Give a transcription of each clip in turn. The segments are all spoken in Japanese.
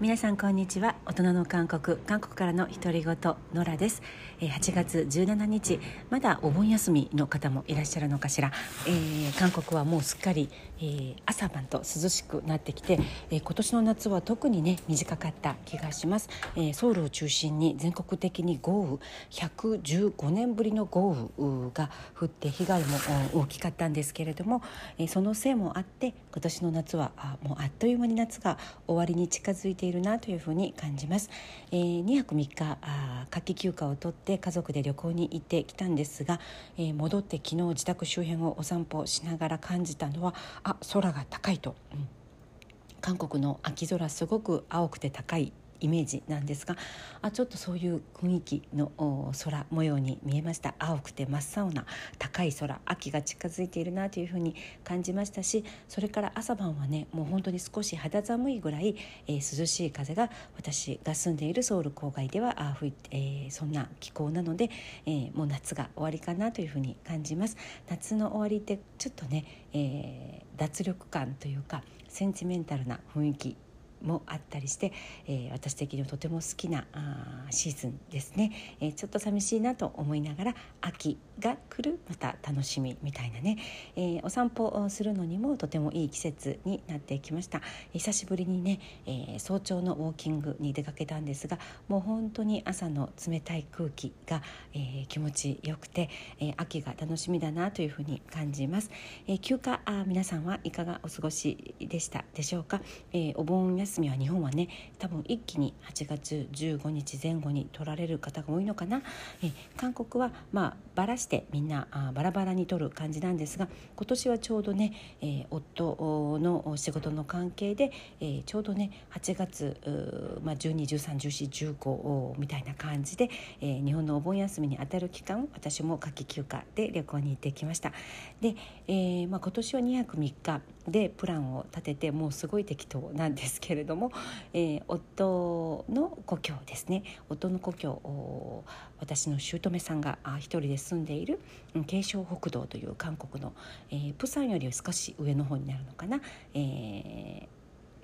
皆さんこんにちは。大人の韓国。韓国からの独り言ノラです。8月17日。まだお盆休みの方もいらっしゃるのかしら、えー、韓国はもうすっかり、えー、朝晩と涼しくなってきて、えー、今年の夏は特にね短かった気がします、えソウルを中心に全国的に豪雨。115年ぶりの豪雨が降って被害も大きかったんですけれども、えそのせいもあって今年の夏はあもうあっという間に夏が終わりに近づいているなというふうに感じます、えー、2泊3日あ夏季休暇を取って家族で旅行に行ってきたんですが、えー、戻って昨日自宅周辺をお散歩しながら感じたのはあ空が高いと、うん、韓国の秋空すごく青くて高いイメージなんですがあちょっとそういう雰囲気の空模様に見えました。青くて真っ青な高い空。秋が近づいているなというふうに感じましたしそれから朝晩はねもう本当に少し肌寒いぐらい、えー、涼しい風が私が住んでいるソウル郊外ではあ吹いて、えー、そんな気候なので、えー、もう夏が終わりかなというふうに感じます。夏の終わりってちょっとね、え脱力感というかセンチメンタルな雰囲気もあったりして、えー、私的にはとても好きなあシーズンですね、えー、ちょっと寂しいなと思いながら秋が来るまた楽しみみたいなね、えー、お散歩をするのにもとてもいい季節になってきました。久しぶりにね、え早朝のウォーキングに出かけたんですがもう本当に朝の冷たい空気が、え気持ちよくて、え秋が楽しみだなというふうに感じます、え休暇あ皆さんはいかがお過ごしでしたでしょうか、えお盆休みは日本はね多分一気に8月15日前後に取られる方が多いのかな。え韓国はまあばらしてみんなあバラバラに取る感じなんですが今年はちょうどね、えー、夫の仕事の関係で、えー、ちょうどね8月まあ、12131415みたいな感じで、えー、日本のお盆休みにあたる期間私も夏季休暇で旅行に行ってきました。で、えーまあ、今年は2泊3日。でプランを立ててもうすごい適当なんですけれども、えー、夫の故郷ですね。夫の故郷私の姑さんが一人で住んでいる慶尚北道という韓国の、えー、プサンより少し上の方になるのかな、えー、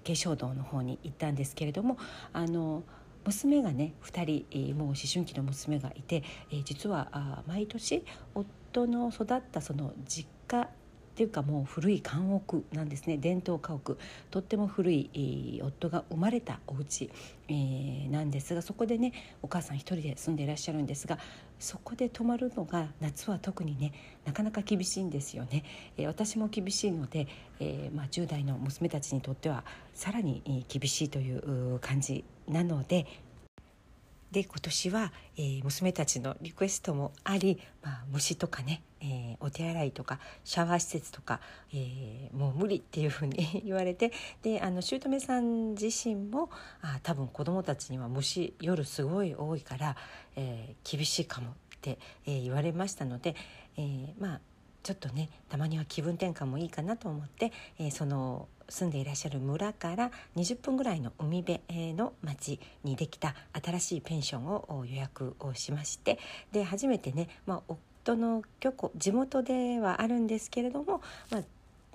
慶尚道の方に行ったんですけれどもあの娘がね2人、えー、もう思春期の娘がいて、えー、実はあ毎年夫の育ったその実家っていうかもう古い監屋なんですね。伝統家屋。とっても古い、えー、夫が生まれたお家、えー、なんですがそこでねお母さん一人で住んでいらっしゃるんですがそこで泊まるのが夏は特にねなかなか厳しいんですよね、えー、私も厳しいので、えまあ、10代の娘たちにとってはさらに厳しいという感じなのでで今年は、えー、娘たちのリクエストもあり、まあ、虫とかね、えー、お手洗いとかシャワー施設とか、えー、もう無理っていうふうに 言われてであの姑さん自身もあ多分子どもたちには虫夜すごい多いから、え、厳しいかもって、え、言われましたので、え、まあちょっとねたまには気分転換もいいかなと思って、えー、その住んでいらっしゃる村から20分ぐらいの海辺の町にできた新しいペンションを予約をしましてで初めてね、まあ、夫の居庫地元ではあるんですけれどもまあ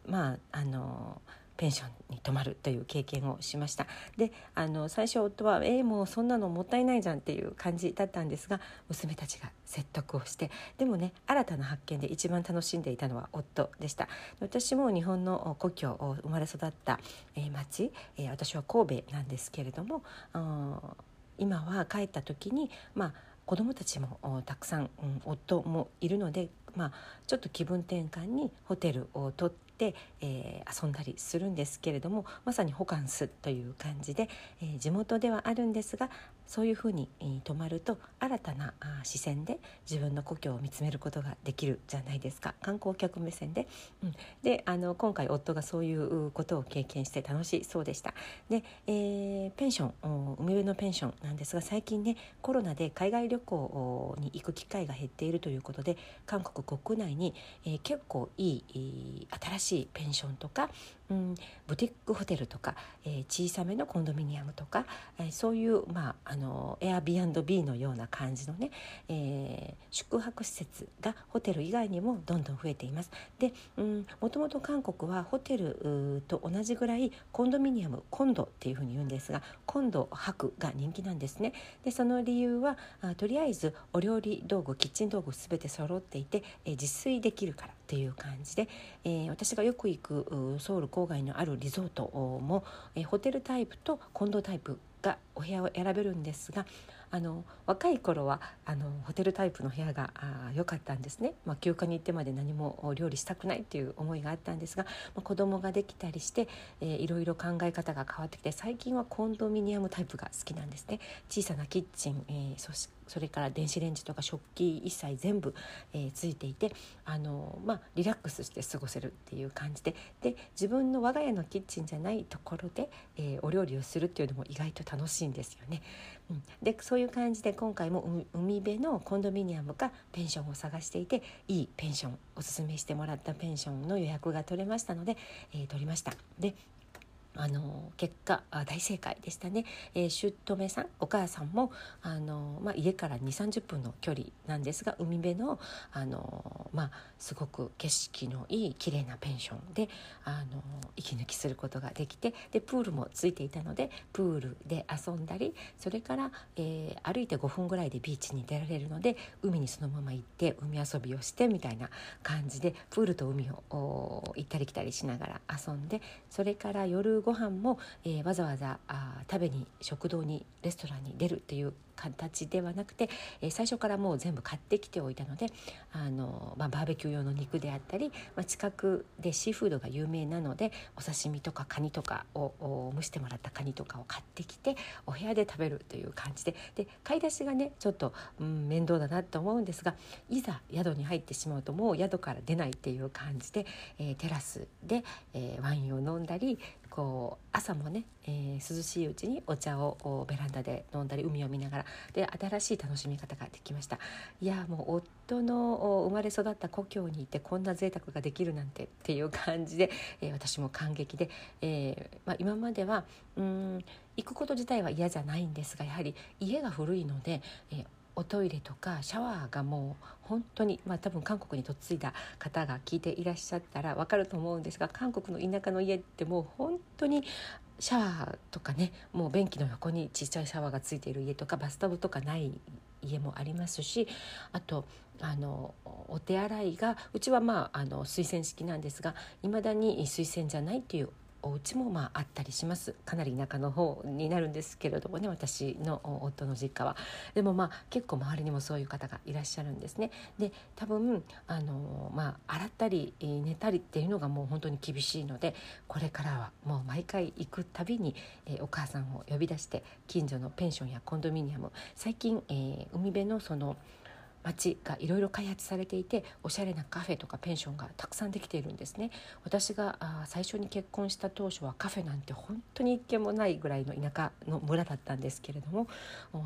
まああのペンションに泊まるという経験をしました。であの最初夫は「えー、もうそんなのもったいないじゃん」っていう感じだったんですが娘たちが説得をしてでもね新たな発見で一番楽しんでいたのは夫でした。私も日本の故郷を生まれ育った、えー、町、え、私は神戸なんですけれども今は帰った時にまあ子どもたちもたくさん、うん、夫もいるので、まあ、ちょっと気分転換にホテルを取っ、えー、遊んだりするんですけれどもまさにホカンスという感じで、えー、地元ではあるんですがそういうふうに、えー、泊まると新たな視線で自分の故郷を見つめることができるじゃないですか観光客目線で。うん、であの今回夫がそういうことを経験して楽しそうでした。で、えー、ペンション海辺のペンションなんですが最近ねコロナで海外旅行に行く機会が減っているということで韓国国内に、えー、結構いい新しいしいペンションとか、うん、ブティックホテルとか、えー、小さめのコンドミニアムとか、えー、そういう、まあ、あの Airbnb のような感じのね、えー、宿泊施設がホテル以外にもどんどん増えています。で、うん、もともと韓国はホテルと同じぐらいコンドミニアムコンドっていうふうに言うんですがコンド泊が人気なんですね。でその理由はあとりあえずお料理道具キッチン道具全て揃っていて、えー、自炊できるからっていう感じで、えー、私がよく行くソウル郊外のあるリゾートも、え、ホテルタイプとコンドタイプがお部屋を選べるんですがあの若い頃はあのホテルタイプの部屋が良かったんですね、まあ、休暇に行ってまで何も料理したくないっていう思いがあったんですが、まあ、子供ができたりして、えー、いろいろ考え方が変わってきて最近はコンドミニアムタイプが好きなんですね。小さなキッチン、えー、そしてそれから電子レンジとか食器一切全部、えー、ついていてあの、まあ、リラックスして過ごせるっていう感じでで自分の我が家のキッチンじゃないところで、えー、お料理をするっていうのも意外と楽しいんですよね。うん、でそういう感じで今回も海辺のコンドミニアムかペンションを探していていいペンションおすすめしてもらったペンションの予約が取れましたので、えー、取りました。であの結果大正解でしたね、えー、姑さんお母さんもあの、まあ、家から2 3 0分の距離なんですが海辺のあの、まあ、すごく景色のいい綺麗なペンションであの息抜きすることができてでプールもついていたのでプールで遊んだりそれから、えー、歩いて5分ぐらいでビーチに出られるので海にそのまま行って海遊びをしてみたいな感じでプールと海を行ったり来たりしながら遊んでそれから夜ご飯も、えー、わざわざあ食べに食堂にレストランに出るっていう形ではなくて、えー、最初からもう全部買ってきておいたのであの、まあ、バーベキュー用の肉であったり、まあ、近くでシーフードが有名なのでお刺身とかカニとかを蒸してもらったカニとかを買ってきてお部屋で食べるという感じで。で買い出しがねちょっと、うん、面倒だなと思うんですがいざ宿に入ってしまうともう宿から出ないっていう感じで、えー、テラスで、えー、ワインを飲んだりこう朝もね、えー、涼しいうちにお茶をベランダで飲んだり海を見ながらで新しい楽しみ方ができました。いやもう夫の生まれ育った故郷にいてこんな贅沢ができるなんてっていう感じで、えー、私も感激で、えーまあ、今まではうん行くこと自体は嫌じゃないんですがやはり家が古いので、えーおトイレとかシャワーがもう本当にまあ多分韓国に嫁いだ方が聞いていらっしゃったら分かると思うんですが韓国の田舎の家ってもう本当にシャワーとかねもう便器の横にちっちゃいシャワーがついている家とかバスタブとかない家もありますしあとあのお手洗いがうちはまああの水洗式なんですがいまだに水洗じゃないっていうお家もまああったりします。かなり田舎の方になるんですけれどもね私の夫の実家は。でもまあ結構周りにもそういう方がいらっしゃるんですね。で多分あのまあ洗ったり寝たりっていうのがもう本当に厳しいのでこれからはもう毎回行くたびに、え、お母さんを呼び出して近所のペンションやコンドミニアム最近、えー、海辺のその街がいろいろ開発されていておしゃれなカフェとかペンションがたくさんできているんですね私があ最初に結婚した当初はカフェなんて本当に一軒もないぐらいの田舎の村だったんですけれども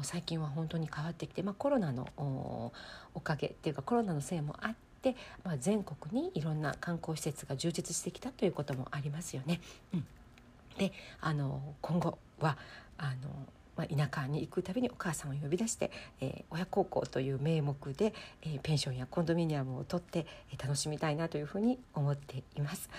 最近は本当に変わってきて、まあ、コロナのおかげっていうかコロナのせいもあって、まあ、全国にいろんな観光施設が充実してきたということもありますよね。うん、であの今後はあのまあ、田舎に行くたびにお母さんを呼び出して、えー、親孝行という名目で、えー、ペンションやコンドミニアムを取って、えー、楽しみたいなというふうに思っています。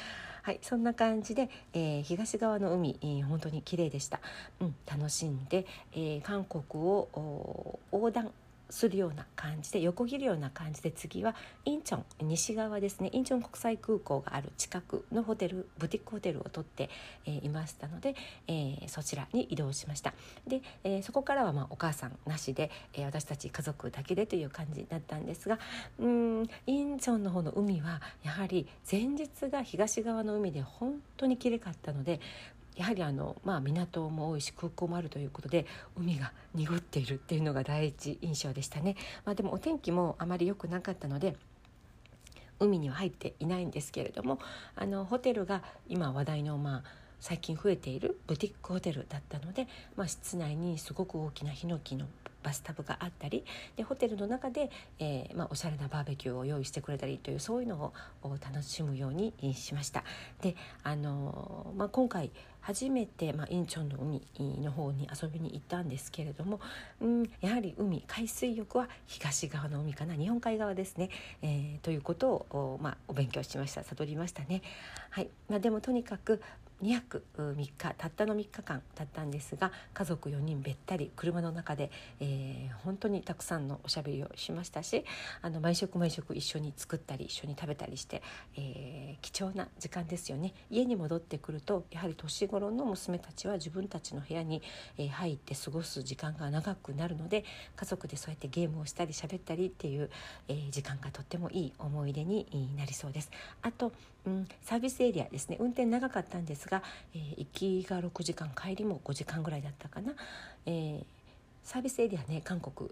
はい、そんな感じで、えー、東側の海、えー、本当に綺麗でした。うん、楽しんで、えー、韓国を横断するような感じで横切るような感じで次はインチョン西側ですね。インチョン国際空港がある近くのホテルブティックホテルを取って、えー、いましたので、えー、そちらに移動しました。で、えー、そこからはまあお母さんなしで、えー、私たち家族だけでという感じだったんですがうんインチョンの方の海はやはり前日が東側の海で本当にきれかったのでやはりあの、まあ、港も多いし空港もあるということで海が濁っているっていうのが第一印象でしたね、まあ、でもお天気もあまり良くなかったので海には入っていないんですけれどもあのホテルが今話題のまあ最近増えているブティックホテルだったので、まあ、室内にすごく大きなヒノキのバスタブがあったりでホテルの中で、えーまあ、おしゃれなバーベキューを用意してくれたりというそういうのを楽しむようにしました。であのー、まあ、今回初めて、まあ、インチョンの海の方に遊びに行ったんですけれども、うん、やはり海海水浴は東側の海かな日本海側ですね、えー、ということを、まあ、お勉強しました悟りましたね。はいまあ、でもとにかく2泊3日たったの3日間だったんですが家族4人べったり車の中で、えー、本当にたくさんのおしゃべりをしましたしあの毎食毎食一緒に作ったり一緒に食べたりして、えー、貴重な時間ですよね家に戻ってくるとやはり年頃の娘たちは自分たちの部屋に、えー、入って過ごす時間が長くなるので家族でそうやってゲームをしたり喋ったりっていう、えー、時間がとってもいい思い出になりそうです。あと、うん、サービスエリアですね。運転長かったんですが、えー、行きが6時間帰りも5時間ぐらいだったかな、えー、サービスエリアね韓国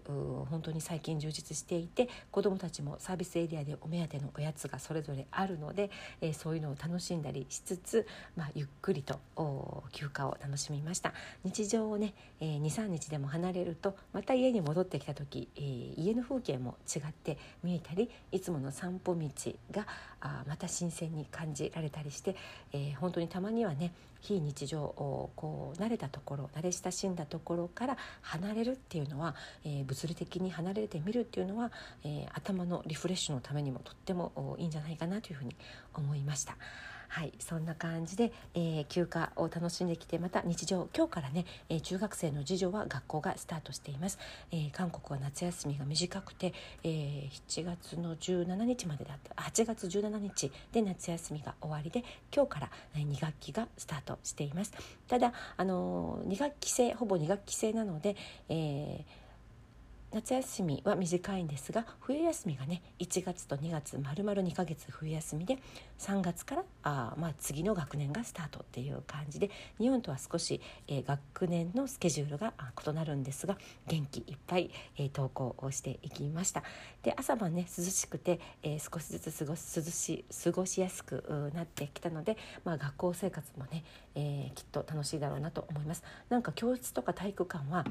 本当に最近充実していて子どもたちもサービスエリアでお目当てのおやつがそれぞれあるので、えー、そういうのを楽しんだりしつつ、まあ、ゆっくりと休暇を楽しみました。日常をね、えー、23日でも離れるとまた家に戻ってきた時、えー、家の風景も違って見えたりいつもの散歩道があまた新鮮に感じられたりして、えー、本当にたまにはね非日常をこう慣れたところ慣れ親しんだところから離れるっていうのは、えー、物理的に離れてみるっていうのは、えー、頭のリフレッシュのためにもとってもいいんじゃないかなというふうに思いました。はいそんな感じで、えー、休暇を楽しんできてまた日常今日からね、えー、中学生の次女は学校がスタートしています、えー、韓国は夏休みが短くて、え7月の17日までだった。8月17日で夏休みが終わりで今日から、2学期がスタートしています。ただあの2学期制ほぼ2学期制なので、えー夏休みは短いんですが冬休みがね1月と2月まるまる2ヶ月冬休みで3月からあ、まあ、次の学年がスタートっていう感じで日本とは少し、えー、学年のスケジュールが異なるんですが元気いっぱい、えー、登校をしていきました。で朝晩ね涼しくて、えー、少しずつ過ごす涼し過ごしやすくなってきたので、まあ、学校生活もね、え、きっと楽しいだろうなと思います。なんか教室とか体育館は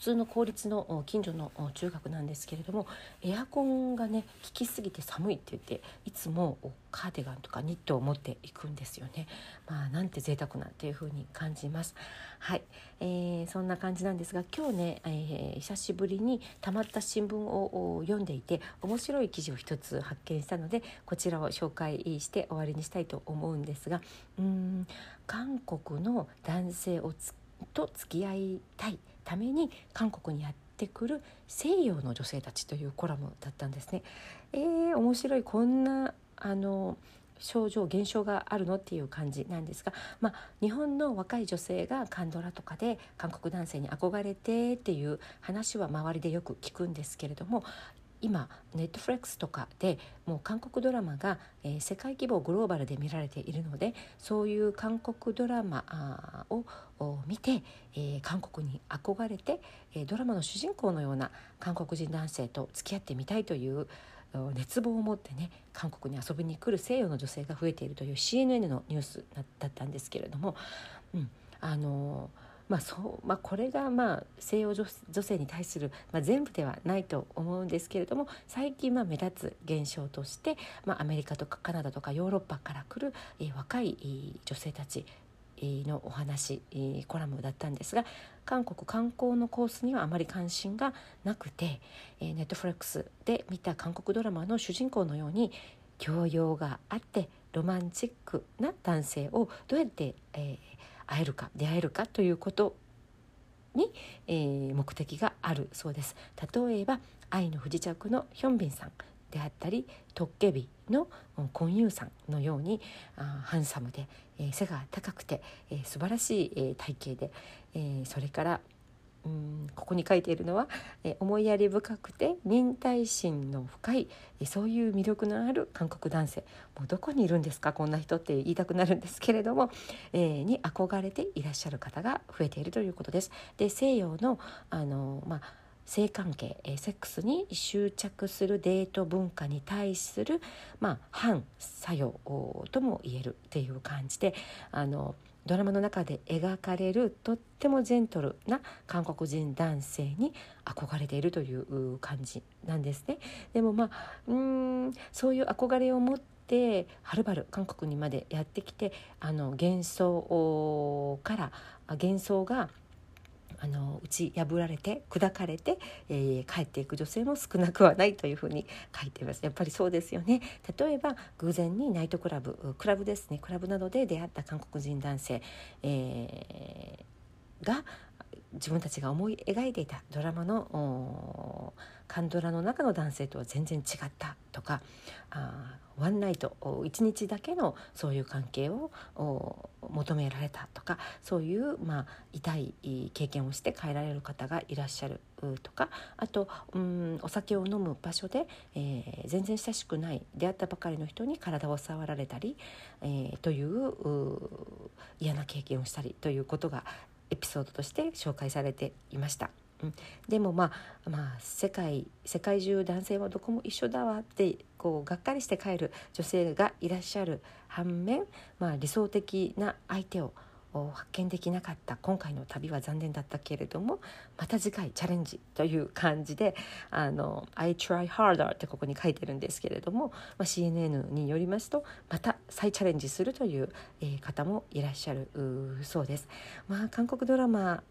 通の公立の近所の中学なんですけれどもエアコンがね効きすぎて寒いって言っていつもカーディガンとかニットを持っていくんですよね。まあなんて贅沢なっていう風に感じます。はい、えー、そんな感じなんですが今日ね、えー、久しぶりにたまった新聞を読んでいて面白い記事を一つ発見したのでこちらを紹介して終わりにしたいと思うんですがうん韓国の男性をと付き合いたいために韓国にやってくる西洋の女性たちというコラムだったんですね。えー、面白いこんなあの症状現象があるのっていう感じなんですが、まあ、日本の若い女性がカンドラとかで韓国男性に憧れてっていう話は周りでよく聞くんですけれども今ネットフレックスとかでもう韓国ドラマが、えー、世界規模グローバルで見られているのでそういう韓国ドラマを見て、えー、韓国に憧れて、えー、ドラマの主人公のような韓国人男性と付き合ってみたいという熱望を持ってね韓国に遊びに来る西洋の女性が増えているという CNN のニュースだったんですけれども、うん、あのーまあそうまあ、これがまあ西洋女性に対する、まあ、全部ではないと思うんですけれども最近まあ目立つ現象として、まあ、アメリカとかカナダとかヨーロッパから来る、えー、若い女性たちのお話コラムだったんですが韓国観光のコースにはあまり関心がなくてネットフレックスで見た韓国ドラマの主人公のように教養があってロマンチックな男性をどうやって、えー、会えるか出会えるかということに、えー、目的があるそうです。例えば愛の不時着のヒョンビンさんであったりトッケビのコンユーさんのようにあハンサムで、えー、背が高くて、えー、素晴らしい、えー、体型で、えー、それからうんここに書いているのは、え思いやり深くて忍耐心の深い、えそういう魅力のある韓国男性もうどこにいるんですかこんな人って言いたくなるんですけれども、えー、に憧れていらっしゃる方が増えているということです。で西洋のあの、まあ性関係セックスに執着するデート文化に対する、まあ、反作用とも言えるっていう感じであのドラマの中で描かれるとってもジェントルな韓国人男性に憧れているという感じなんですね。でもまあうんそういう憧れを持ってはるばる韓国にまでやってきてあの幻想から幻想があの打ち破られて砕かれて、えー、帰っていく女性も少なくはないというふうに書いています。やっぱりそうですよね。例えば偶然にナイトクラブクラブですね。クラブなどで出会った韓国人男性、えー、が自分たちが思い描いていたドラマのカンドラの中の男性とは全然違ったとかあワンナイト一日だけのそういう関係を求められたとかそういう、まあ、痛い経験をして帰られる方がいらっしゃるとかあとうんお酒を飲む場所で、えー、全然親しくない出会ったばかりの人に体を触られたり、えー、という嫌な経験をしたりということがエピソードとして紹介されていました。うん、でもまあまあ世界世界中男性はどこも一緒だわってこうがっかりして帰る女性がいらっしゃる反面、まあ、理想的な相手を発見できなかった今回の旅は残念だったけれどもまた次回チャレンジという感じで「あの I try harder」ってここに書いてるんですけれども、まあ、CNN によりますとまた再チャレンジするという、えー、方もいらっしゃるそうです。まあ、韓国ドラマ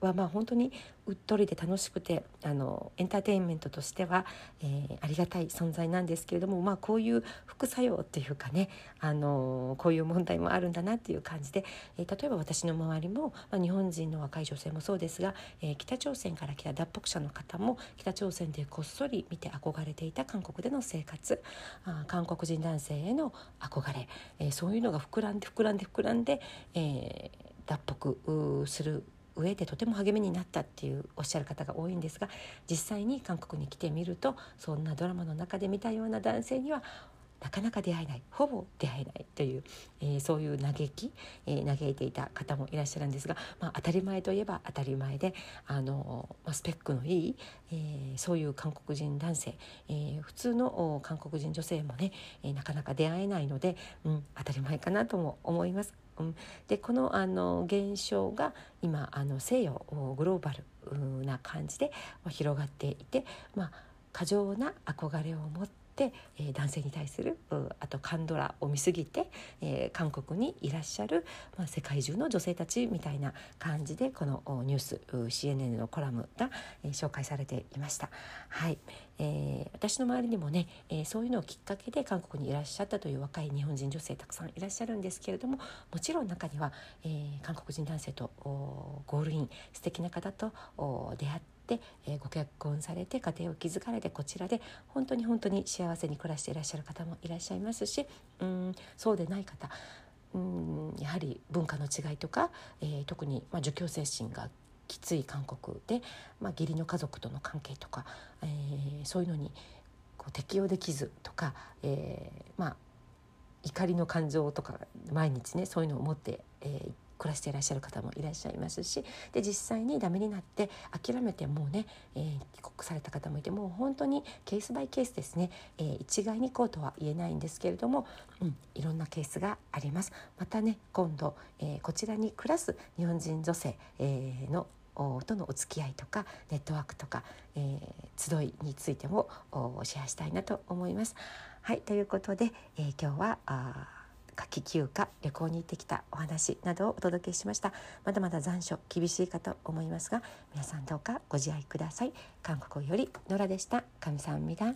はまあ本当にうっとりで楽しくてあのエンターテインメントとしては、えー、ありがたい存在なんですけれども、まあ、こういう副作用っていうかねあのこういう問題もあるんだなっていう感じで、えー、例えば私の周りも、まあ、日本人の若い女性もそうですが、えー、北朝鮮から来た脱北者の方も北朝鮮でこっそり見て憧れていた韓国での生活あ韓国人男性への憧れ、えー、そういうのが膨らんで膨らんで膨らんで、えー、脱北する上でとても励みになったっていうおっしゃる方が多いんですが実際に韓国に来てみるとそんなドラマの中で見たような男性にはなかなか出会えないほぼ出会えないという、えー、そういう嘆き、えー、嘆いていた方もいらっしゃるんですが、まあ、当たり前といえば当たり前であの、まあ、スペックのいい、えー、そういう韓国人男性、えー、普通の韓国人女性もね、えー、なかなか出会えないので、うん、当たり前かなとも思います。うん、でこのあの現象が今あの西洋グローバルな感じで広がっていて、まあ、過剰な憧れを持ってて、えー、男性に対するあとカンドラを見すぎて、えー、韓国にいらっしゃる、まあ、世界中の女性たちみたいな感じでこのニュース CNN のコラムが、えー、紹介されていました。はいえー、私の周りにもね、えー、そういうのをきっかけで韓国にいらっしゃったという若い日本人女性たくさんいらっしゃるんですけれどももちろん中には、えー、韓国人男性とゴールイン素敵な方と出会って、えご結婚されて家庭を築かれてこちらで本当に本当に幸せに暮らしていらっしゃる方もいらっしゃいますしうんそうでない方うんやはり文化の違いとか、えー、特に、まあ、儒教精神がきつい韓国で、まあ、義理の家族との関係とか、えー、そういうのにこう適応できずとか、えー、まあ怒りの感情とか毎日ねそういうのを持って、えー、暮らしていらっしゃる方もいらっしゃいますしで実際にダメになって諦めてもうね、えー、帰国された方もいてもう本当にケースバイケースですね、えー、一概にこうとは言えないんですけれども、うん、いろんなケースがあります。またね今度、えー、こちらに暮らす日本人女性、えー、のとのお付き合いとかネットワークとか、えー、集いについてもシェアしたいなと思います。はいということで、えー、今日はあ夏季休暇旅行に行ってきたお話などをお届けしました。まだまだ残暑厳しいかと思いますが皆さんどうかご自愛ください。韓国よりノラでした。神さんみだ